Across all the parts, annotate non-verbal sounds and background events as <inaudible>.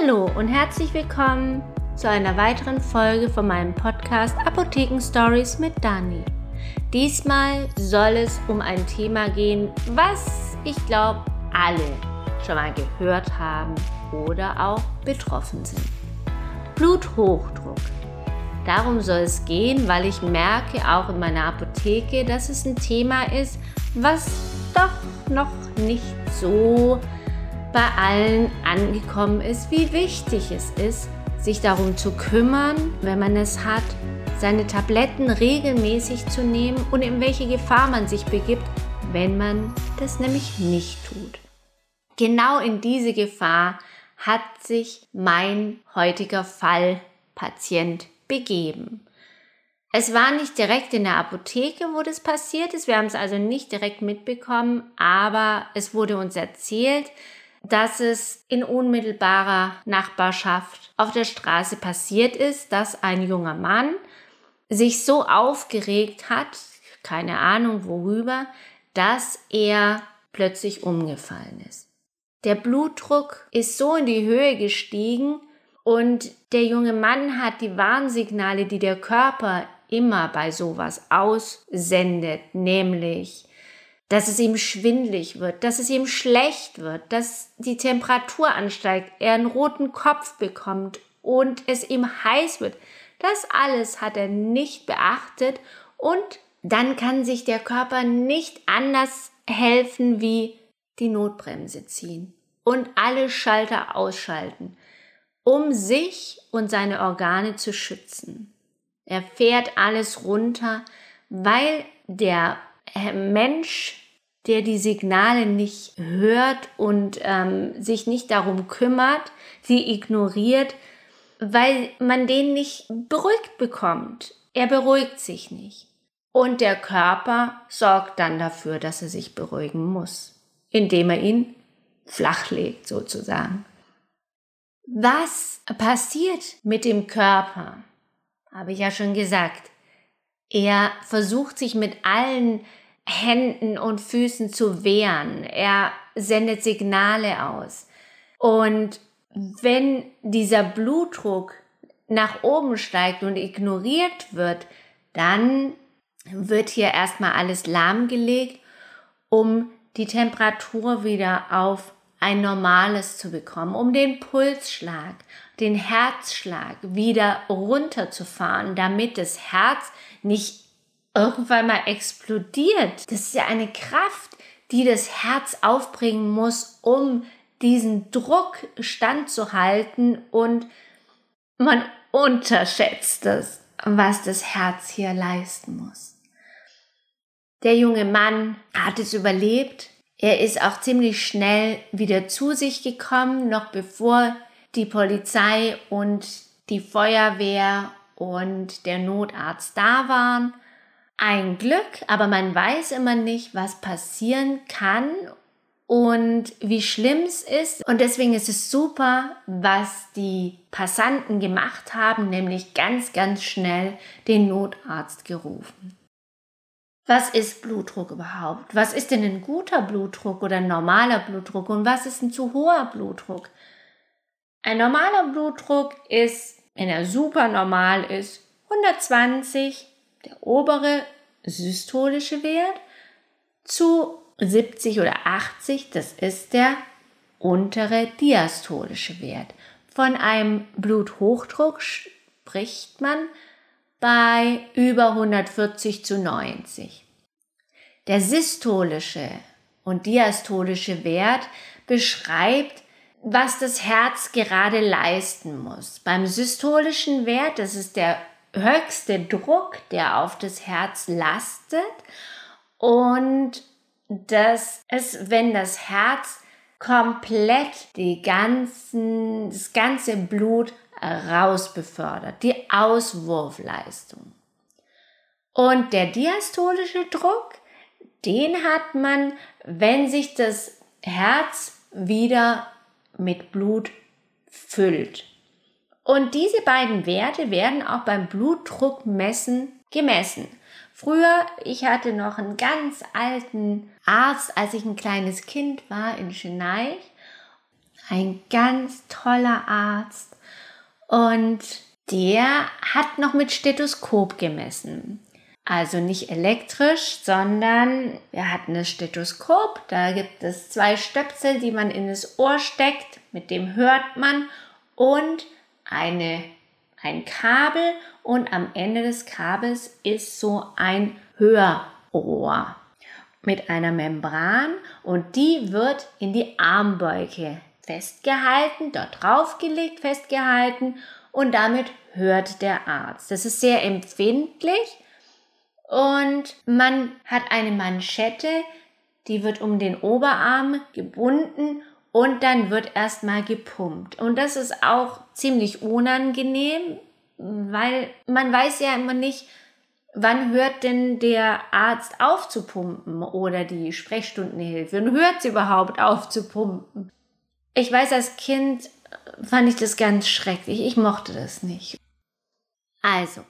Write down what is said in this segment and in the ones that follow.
Hallo und herzlich willkommen zu einer weiteren Folge von meinem Podcast Apotheken Stories mit Dani. Diesmal soll es um ein Thema gehen, was ich glaube alle schon mal gehört haben oder auch betroffen sind. Bluthochdruck. Darum soll es gehen, weil ich merke auch in meiner Apotheke, dass es ein Thema ist, was doch noch nicht so bei allen angekommen ist, wie wichtig es ist, sich darum zu kümmern, wenn man es hat, seine Tabletten regelmäßig zu nehmen und in welche Gefahr man sich begibt, wenn man das nämlich nicht tut. Genau in diese Gefahr hat sich mein heutiger Fallpatient begeben. Es war nicht direkt in der Apotheke, wo das passiert ist. Wir haben es also nicht direkt mitbekommen, aber es wurde uns erzählt, dass es in unmittelbarer Nachbarschaft auf der Straße passiert ist, dass ein junger Mann sich so aufgeregt hat, keine Ahnung worüber, dass er plötzlich umgefallen ist. Der Blutdruck ist so in die Höhe gestiegen und der junge Mann hat die Warnsignale, die der Körper immer bei sowas aussendet, nämlich dass es ihm schwindlig wird, dass es ihm schlecht wird, dass die Temperatur ansteigt, er einen roten Kopf bekommt und es ihm heiß wird. Das alles hat er nicht beachtet und dann kann sich der Körper nicht anders helfen wie die Notbremse ziehen und alle Schalter ausschalten, um sich und seine Organe zu schützen. Er fährt alles runter, weil der Mensch der die Signale nicht hört und ähm, sich nicht darum kümmert, sie ignoriert, weil man den nicht beruhigt bekommt. Er beruhigt sich nicht. Und der Körper sorgt dann dafür, dass er sich beruhigen muss, indem er ihn flachlegt sozusagen. Was passiert mit dem Körper? Habe ich ja schon gesagt. Er versucht sich mit allen Händen und Füßen zu wehren. Er sendet Signale aus. Und wenn dieser Blutdruck nach oben steigt und ignoriert wird, dann wird hier erstmal alles lahmgelegt, um die Temperatur wieder auf ein normales zu bekommen, um den Pulsschlag, den Herzschlag wieder runterzufahren, damit das Herz nicht irgendwann mal explodiert. Das ist ja eine Kraft, die das Herz aufbringen muss, um diesen Druck standzuhalten und man unterschätzt das, was das Herz hier leisten muss. Der junge Mann hat es überlebt. Er ist auch ziemlich schnell wieder zu sich gekommen, noch bevor die Polizei und die Feuerwehr und der Notarzt da waren ein Glück, aber man weiß immer nicht, was passieren kann und wie schlimm es ist. Und deswegen ist es super, was die Passanten gemacht haben, nämlich ganz, ganz schnell den Notarzt gerufen. Was ist Blutdruck überhaupt? Was ist denn ein guter Blutdruck oder ein normaler Blutdruck? Und was ist ein zu hoher Blutdruck? Ein normaler Blutdruck ist, wenn er super normal ist, 120 der obere systolische Wert, zu 70 oder 80, das ist der untere diastolische Wert. Von einem Bluthochdruck spricht man bei über 140 zu 90. Der systolische und diastolische Wert beschreibt, was das Herz gerade leisten muss. Beim systolischen Wert, das ist der höchste Druck, der auf das Herz lastet und dass es, wenn das Herz komplett die ganzen, das ganze Blut rausbefördert, die Auswurfleistung. Und der diastolische Druck, den hat man, wenn sich das Herz wieder mit Blut füllt. Und diese beiden Werte werden auch beim Blutdruckmessen gemessen. Früher, ich hatte noch einen ganz alten Arzt, als ich ein kleines Kind war in Chennai, ein ganz toller Arzt und der hat noch mit Stethoskop gemessen. Also nicht elektrisch, sondern wir hatten das Stethoskop. Da gibt es zwei Stöpsel, die man in das Ohr steckt. Mit dem hört man. Und eine, ein Kabel. Und am Ende des Kabels ist so ein Hörrohr mit einer Membran. Und die wird in die Armbeuge festgehalten, dort draufgelegt, festgehalten. Und damit hört der Arzt. Das ist sehr empfindlich und man hat eine Manschette, die wird um den Oberarm gebunden und dann wird erstmal gepumpt. Und das ist auch ziemlich unangenehm, weil man weiß ja immer nicht, wann hört denn der Arzt auf zu pumpen oder die Sprechstundenhilfe und hört sie überhaupt auf zu pumpen. Ich weiß, als Kind fand ich das ganz schrecklich. Ich mochte das nicht. Also,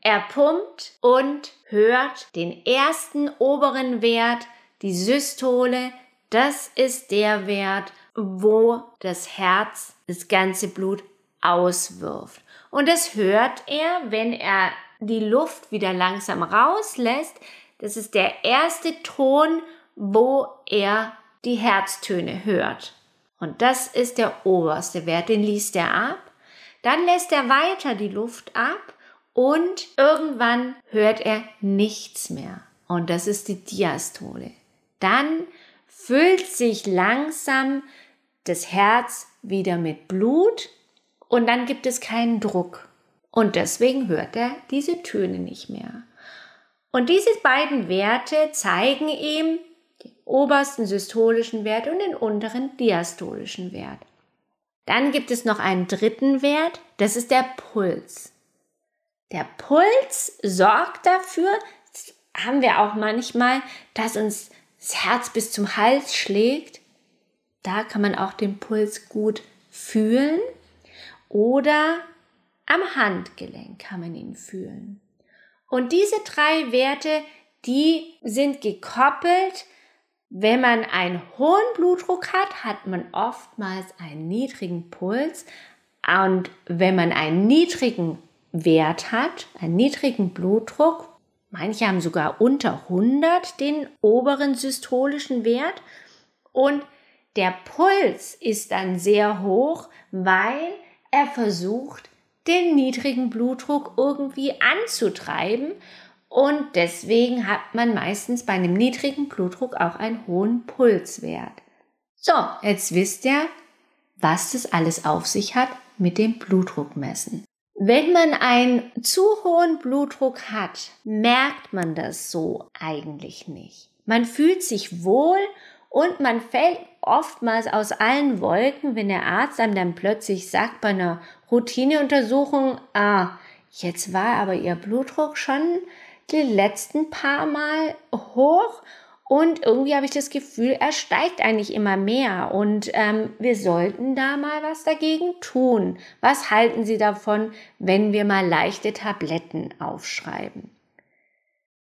er pumpt und hört den ersten oberen Wert, die Systole. Das ist der Wert, wo das Herz das ganze Blut auswirft. Und das hört er, wenn er die Luft wieder langsam rauslässt. Das ist der erste Ton, wo er die Herztöne hört. Und das ist der oberste Wert, den liest er ab. Dann lässt er weiter die Luft ab und irgendwann hört er nichts mehr. Und das ist die Diastole. Dann füllt sich langsam das Herz wieder mit Blut und dann gibt es keinen Druck. Und deswegen hört er diese Töne nicht mehr. Und diese beiden Werte zeigen ihm den obersten systolischen Wert und den unteren diastolischen Wert. Dann gibt es noch einen dritten Wert, das ist der Puls. Der Puls sorgt dafür, haben wir auch manchmal, dass uns das Herz bis zum Hals schlägt. Da kann man auch den Puls gut fühlen. Oder am Handgelenk kann man ihn fühlen. Und diese drei Werte, die sind gekoppelt. Wenn man einen hohen Blutdruck hat, hat man oftmals einen niedrigen Puls. Und wenn man einen niedrigen Wert hat, einen niedrigen Blutdruck, manche haben sogar unter 100 den oberen systolischen Wert und der Puls ist dann sehr hoch, weil er versucht, den niedrigen Blutdruck irgendwie anzutreiben und deswegen hat man meistens bei einem niedrigen Blutdruck auch einen hohen Pulswert. So, jetzt wisst ihr, was das alles auf sich hat mit dem Blutdruckmessen. Wenn man einen zu hohen Blutdruck hat, merkt man das so eigentlich nicht. Man fühlt sich wohl und man fällt oftmals aus allen Wolken, wenn der Arzt einem dann plötzlich sagt bei einer Routineuntersuchung, ah, jetzt war aber Ihr Blutdruck schon die letzten paar Mal hoch und irgendwie habe ich das Gefühl, er steigt eigentlich immer mehr. Und ähm, wir sollten da mal was dagegen tun. Was halten Sie davon, wenn wir mal leichte Tabletten aufschreiben?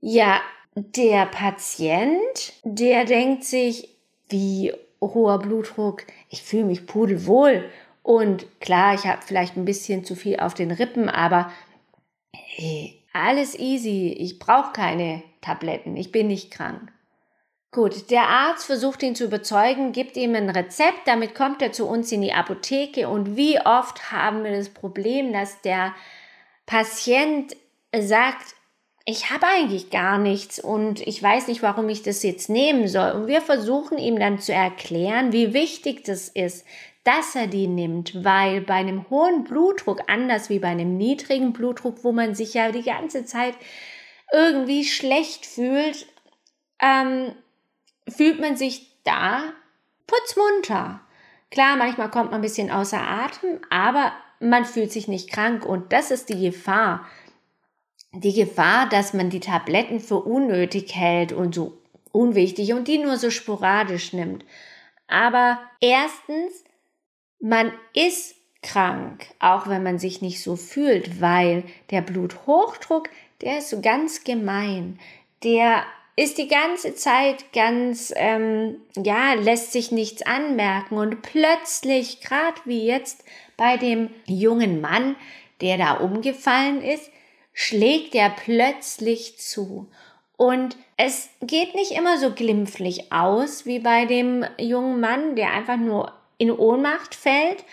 Ja, der Patient, der denkt sich, wie hoher Blutdruck, ich fühle mich pudelwohl. Und klar, ich habe vielleicht ein bisschen zu viel auf den Rippen, aber hey, alles easy, ich brauche keine Tabletten, ich bin nicht krank. Gut, der Arzt versucht ihn zu überzeugen, gibt ihm ein Rezept, damit kommt er zu uns in die Apotheke und wie oft haben wir das Problem, dass der Patient sagt, ich habe eigentlich gar nichts und ich weiß nicht, warum ich das jetzt nehmen soll. Und wir versuchen ihm dann zu erklären, wie wichtig das ist, dass er die nimmt, weil bei einem hohen Blutdruck, anders wie bei einem niedrigen Blutdruck, wo man sich ja die ganze Zeit irgendwie schlecht fühlt, ähm, fühlt man sich da putzmunter. Klar, manchmal kommt man ein bisschen außer Atem, aber man fühlt sich nicht krank und das ist die Gefahr. Die Gefahr, dass man die Tabletten für unnötig hält und so unwichtig und die nur so sporadisch nimmt. Aber erstens, man ist krank, auch wenn man sich nicht so fühlt, weil der Bluthochdruck, der ist so ganz gemein. Der ist die ganze Zeit ganz, ähm, ja, lässt sich nichts anmerken und plötzlich, gerade wie jetzt bei dem jungen Mann, der da umgefallen ist, schlägt er plötzlich zu. Und es geht nicht immer so glimpflich aus wie bei dem jungen Mann, der einfach nur in Ohnmacht fällt,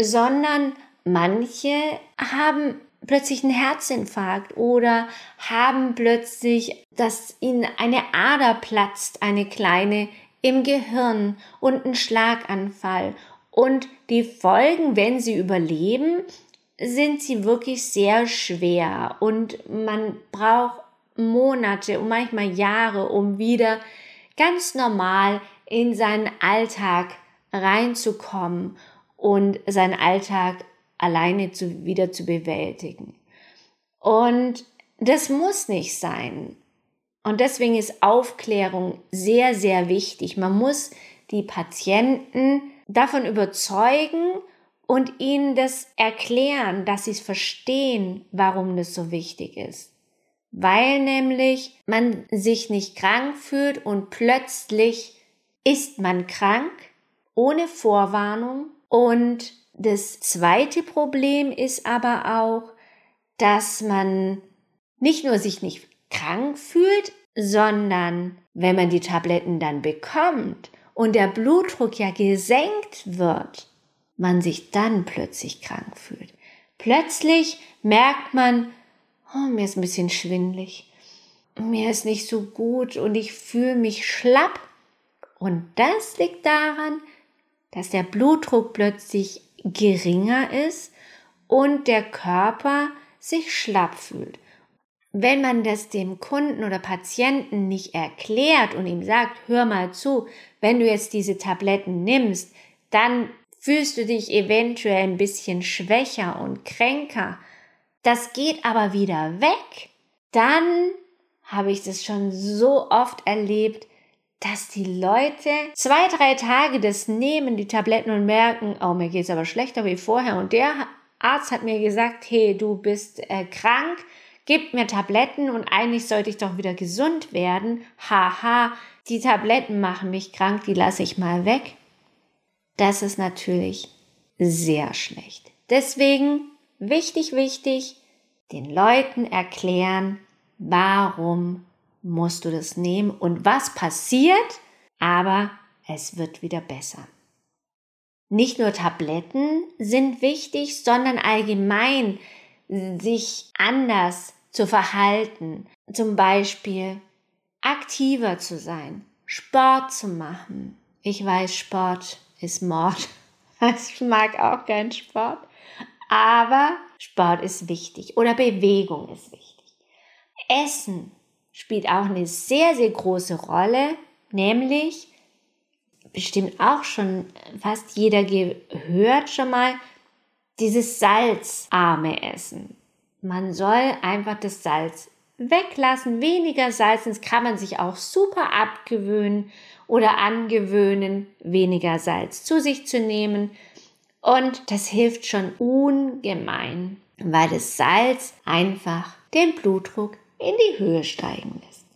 sondern manche haben plötzlich einen Herzinfarkt oder haben plötzlich, dass ihnen eine Ader platzt, eine kleine im Gehirn und einen Schlaganfall. Und die Folgen, wenn sie überleben, sind sie wirklich sehr schwer und man braucht Monate und manchmal Jahre, um wieder ganz normal in seinen Alltag reinzukommen und seinen Alltag alleine zu, wieder zu bewältigen. Und das muss nicht sein. Und deswegen ist Aufklärung sehr, sehr wichtig. Man muss die Patienten davon überzeugen und ihnen das erklären, dass sie es verstehen, warum das so wichtig ist. Weil nämlich man sich nicht krank fühlt und plötzlich ist man krank ohne Vorwarnung und das zweite Problem ist aber auch, dass man nicht nur sich nicht krank fühlt, sondern wenn man die Tabletten dann bekommt und der Blutdruck ja gesenkt wird, man sich dann plötzlich krank fühlt. Plötzlich merkt man, oh, mir ist ein bisschen schwindlig, mir ist nicht so gut und ich fühle mich schlapp. Und das liegt daran, dass der Blutdruck plötzlich geringer ist und der Körper sich schlapp fühlt. Wenn man das dem Kunden oder Patienten nicht erklärt und ihm sagt, hör mal zu, wenn du jetzt diese Tabletten nimmst, dann fühlst du dich eventuell ein bisschen schwächer und kränker. Das geht aber wieder weg. Dann habe ich das schon so oft erlebt, dass die Leute zwei, drei Tage das nehmen, die Tabletten und merken, oh, mir geht's aber schlechter wie vorher. Und der Arzt hat mir gesagt, hey, du bist äh, krank, gib mir Tabletten und eigentlich sollte ich doch wieder gesund werden. Haha, die Tabletten machen mich krank, die lasse ich mal weg. Das ist natürlich sehr schlecht. Deswegen wichtig, wichtig, den Leuten erklären, warum musst du das nehmen und was passiert, aber es wird wieder besser. Nicht nur Tabletten sind wichtig, sondern allgemein sich anders zu verhalten. Zum Beispiel aktiver zu sein, Sport zu machen. Ich weiß, Sport ist Mord. <laughs> Ich mag auch keinen Sport. Aber Sport ist wichtig oder Bewegung ist wichtig. Essen spielt auch eine sehr, sehr große Rolle, nämlich bestimmt auch schon fast jeder gehört schon mal, dieses salzarme Essen. Man soll einfach das Salz weglassen, weniger Salz, das kann man sich auch super abgewöhnen oder angewöhnen, weniger Salz zu sich zu nehmen. Und das hilft schon ungemein, weil das Salz einfach den Blutdruck in die Höhe steigen lässt.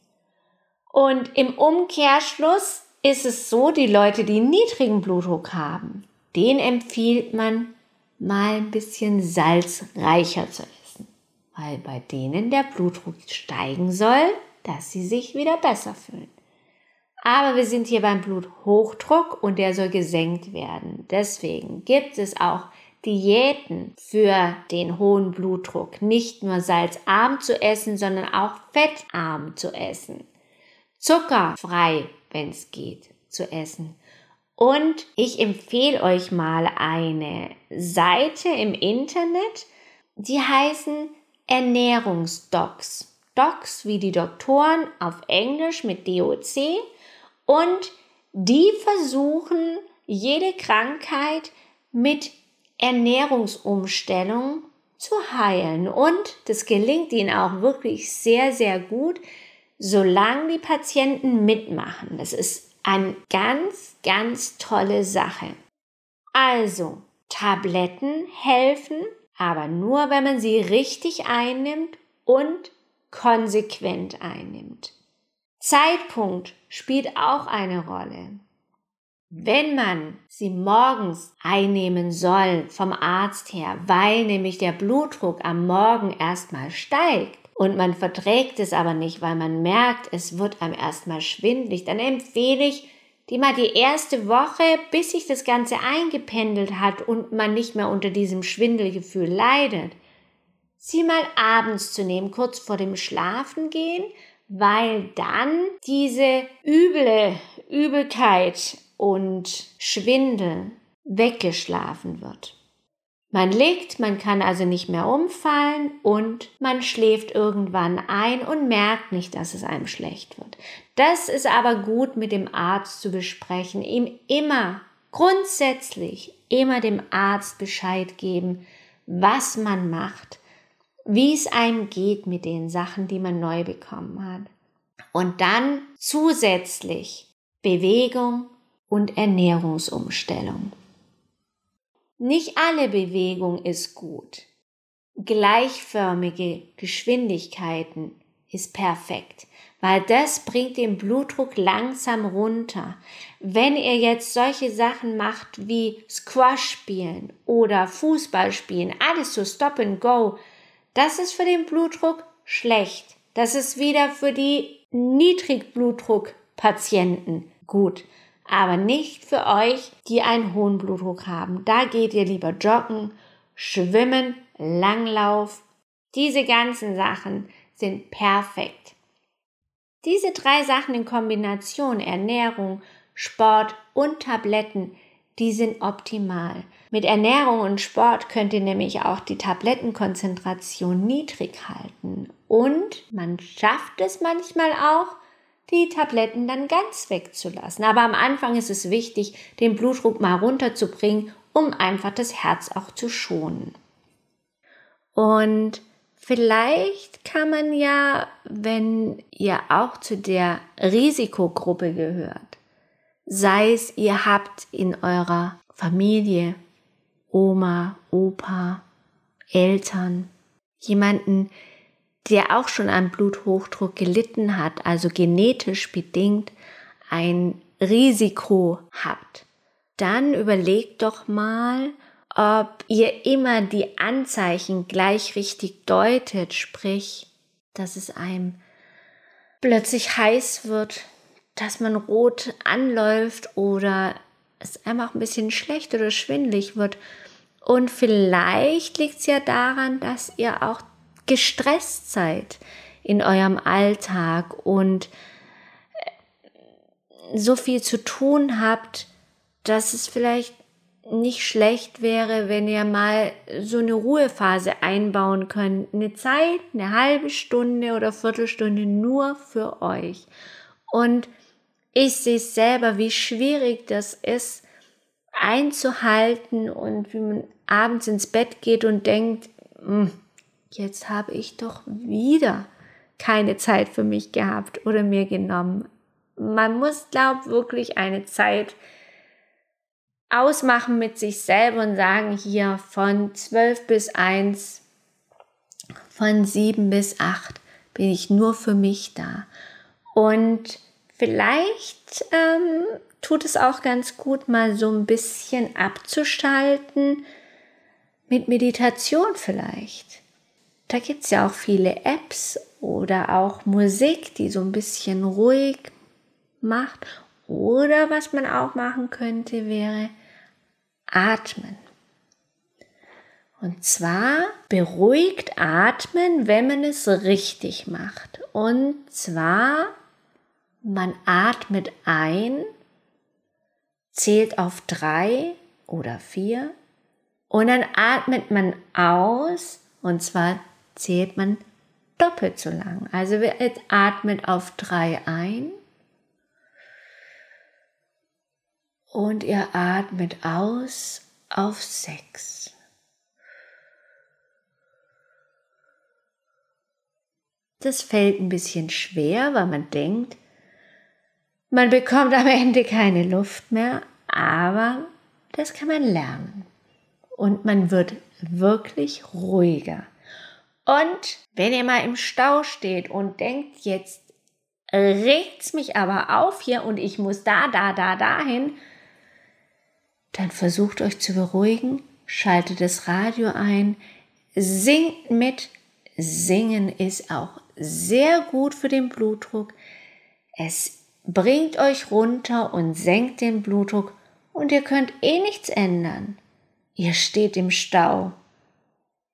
Und im Umkehrschluss ist es so, die Leute, die niedrigen Blutdruck haben, den empfiehlt man mal ein bisschen salzreicher zu essen, weil bei denen der Blutdruck steigen soll, dass sie sich wieder besser fühlen. Aber wir sind hier beim Bluthochdruck und der soll gesenkt werden. Deswegen gibt es auch Diäten für den hohen Blutdruck. Nicht nur salzarm zu essen, sondern auch fettarm zu essen. Zuckerfrei, wenn es geht, zu essen. Und ich empfehle euch mal eine Seite im Internet, die heißen Ernährungsdocs. Docs wie die Doktoren auf Englisch mit DOC und die versuchen jede Krankheit mit Ernährungsumstellung zu heilen. Und das gelingt ihnen auch wirklich sehr, sehr gut, solange die Patienten mitmachen. Das ist eine ganz, ganz tolle Sache. Also, Tabletten helfen, aber nur, wenn man sie richtig einnimmt und konsequent einnimmt. Zeitpunkt spielt auch eine Rolle. Wenn man sie morgens einnehmen soll vom Arzt her, weil nämlich der Blutdruck am Morgen erstmal steigt und man verträgt es aber nicht, weil man merkt, es wird einem erstmal schwindlig, dann empfehle ich, die mal die erste Woche, bis sich das Ganze eingependelt hat und man nicht mehr unter diesem Schwindelgefühl leidet, sie mal abends zu nehmen, kurz vor dem Schlafengehen, weil dann diese üble Übelkeit und Schwindel weggeschlafen wird. Man liegt, man kann also nicht mehr umfallen und man schläft irgendwann ein und merkt nicht, dass es einem schlecht wird. Das ist aber gut mit dem Arzt zu besprechen, ihm immer, grundsätzlich, immer dem Arzt Bescheid geben, was man macht, wie es einem geht mit den Sachen, die man neu bekommen hat. Und dann zusätzlich Bewegung und Ernährungsumstellung. Nicht alle Bewegung ist gut. Gleichförmige Geschwindigkeiten ist perfekt, weil das bringt den Blutdruck langsam runter. Wenn ihr jetzt solche Sachen macht wie Squash spielen oder Fußball spielen, alles so Stop and Go, das ist für den Blutdruck schlecht. Das ist wieder für die Niedrigblutdruckpatienten gut, aber nicht für euch, die einen hohen Blutdruck haben. Da geht ihr lieber joggen, schwimmen, Langlauf. Diese ganzen Sachen sind perfekt. Diese drei Sachen in Kombination Ernährung, Sport und Tabletten die sind optimal. Mit Ernährung und Sport könnt ihr nämlich auch die Tablettenkonzentration niedrig halten. Und man schafft es manchmal auch, die Tabletten dann ganz wegzulassen. Aber am Anfang ist es wichtig, den Blutdruck mal runterzubringen, um einfach das Herz auch zu schonen. Und vielleicht kann man ja, wenn ihr auch zu der Risikogruppe gehört, sei es ihr habt in eurer Familie Oma, Opa, Eltern, jemanden, der auch schon an Bluthochdruck gelitten hat, also genetisch bedingt ein Risiko habt, dann überlegt doch mal, ob ihr immer die Anzeichen gleich richtig deutet, sprich, dass es einem plötzlich heiß wird, dass man rot anläuft oder es einfach ein bisschen schlecht oder schwindlig wird. Und vielleicht liegt es ja daran, dass ihr auch gestresst seid in eurem Alltag und äh, so viel zu tun habt, dass es vielleicht nicht schlecht wäre, wenn ihr mal so eine Ruhephase einbauen könnt. Eine Zeit, eine halbe Stunde oder Viertelstunde nur für euch. Und ich sehe selber, wie schwierig das ist, einzuhalten und wie man abends ins Bett geht und denkt, hm, jetzt habe ich doch wieder keine Zeit für mich gehabt oder mir genommen. Man muss, glaub, wirklich eine Zeit ausmachen mit sich selber und sagen, hier von 12 bis 1, von 7 bis 8 bin ich nur für mich da. Und Vielleicht ähm, tut es auch ganz gut, mal so ein bisschen abzuschalten mit Meditation vielleicht. Da gibt es ja auch viele Apps oder auch Musik, die so ein bisschen ruhig macht. Oder was man auch machen könnte, wäre atmen. Und zwar beruhigt atmen, wenn man es richtig macht. Und zwar man atmet ein, zählt auf drei oder vier und dann atmet man aus und zwar zählt man doppelt so lang. Also wir atmet auf drei ein und ihr atmet aus auf sechs. Das fällt ein bisschen schwer, weil man denkt, man bekommt am Ende keine Luft mehr, aber das kann man lernen. Und man wird wirklich ruhiger. Und wenn ihr mal im Stau steht und denkt, jetzt regt's mich aber auf hier und ich muss da, da, da, dahin, dann versucht euch zu beruhigen, schaltet das Radio ein, singt mit. Singen ist auch sehr gut für den Blutdruck. Es bringt euch runter und senkt den Blutdruck und ihr könnt eh nichts ändern. Ihr steht im Stau.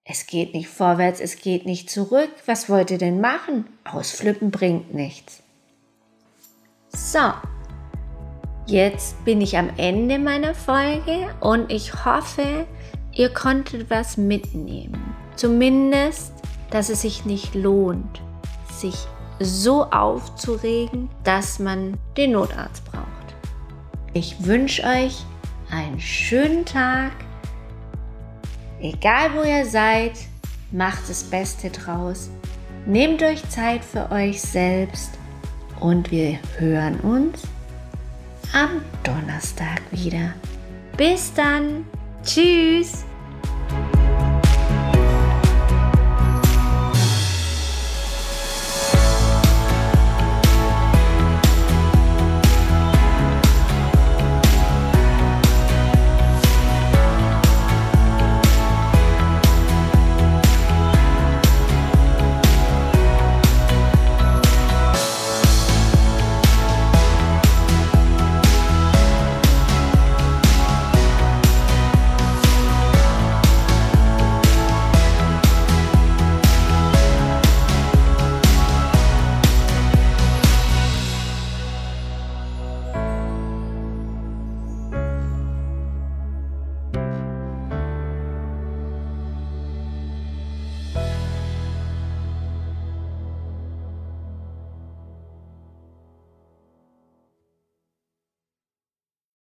Es geht nicht vorwärts, es geht nicht zurück. Was wollt ihr denn machen? Ausflippen bringt nichts. So, jetzt bin ich am Ende meiner Folge und ich hoffe, ihr konntet was mitnehmen. Zumindest, dass es sich nicht lohnt, sich so aufzuregen, dass man den Notarzt braucht. Ich wünsche euch einen schönen Tag. Egal wo ihr seid, macht das Beste draus. Nehmt euch Zeit für euch selbst und wir hören uns am Donnerstag wieder. Bis dann. Tschüss.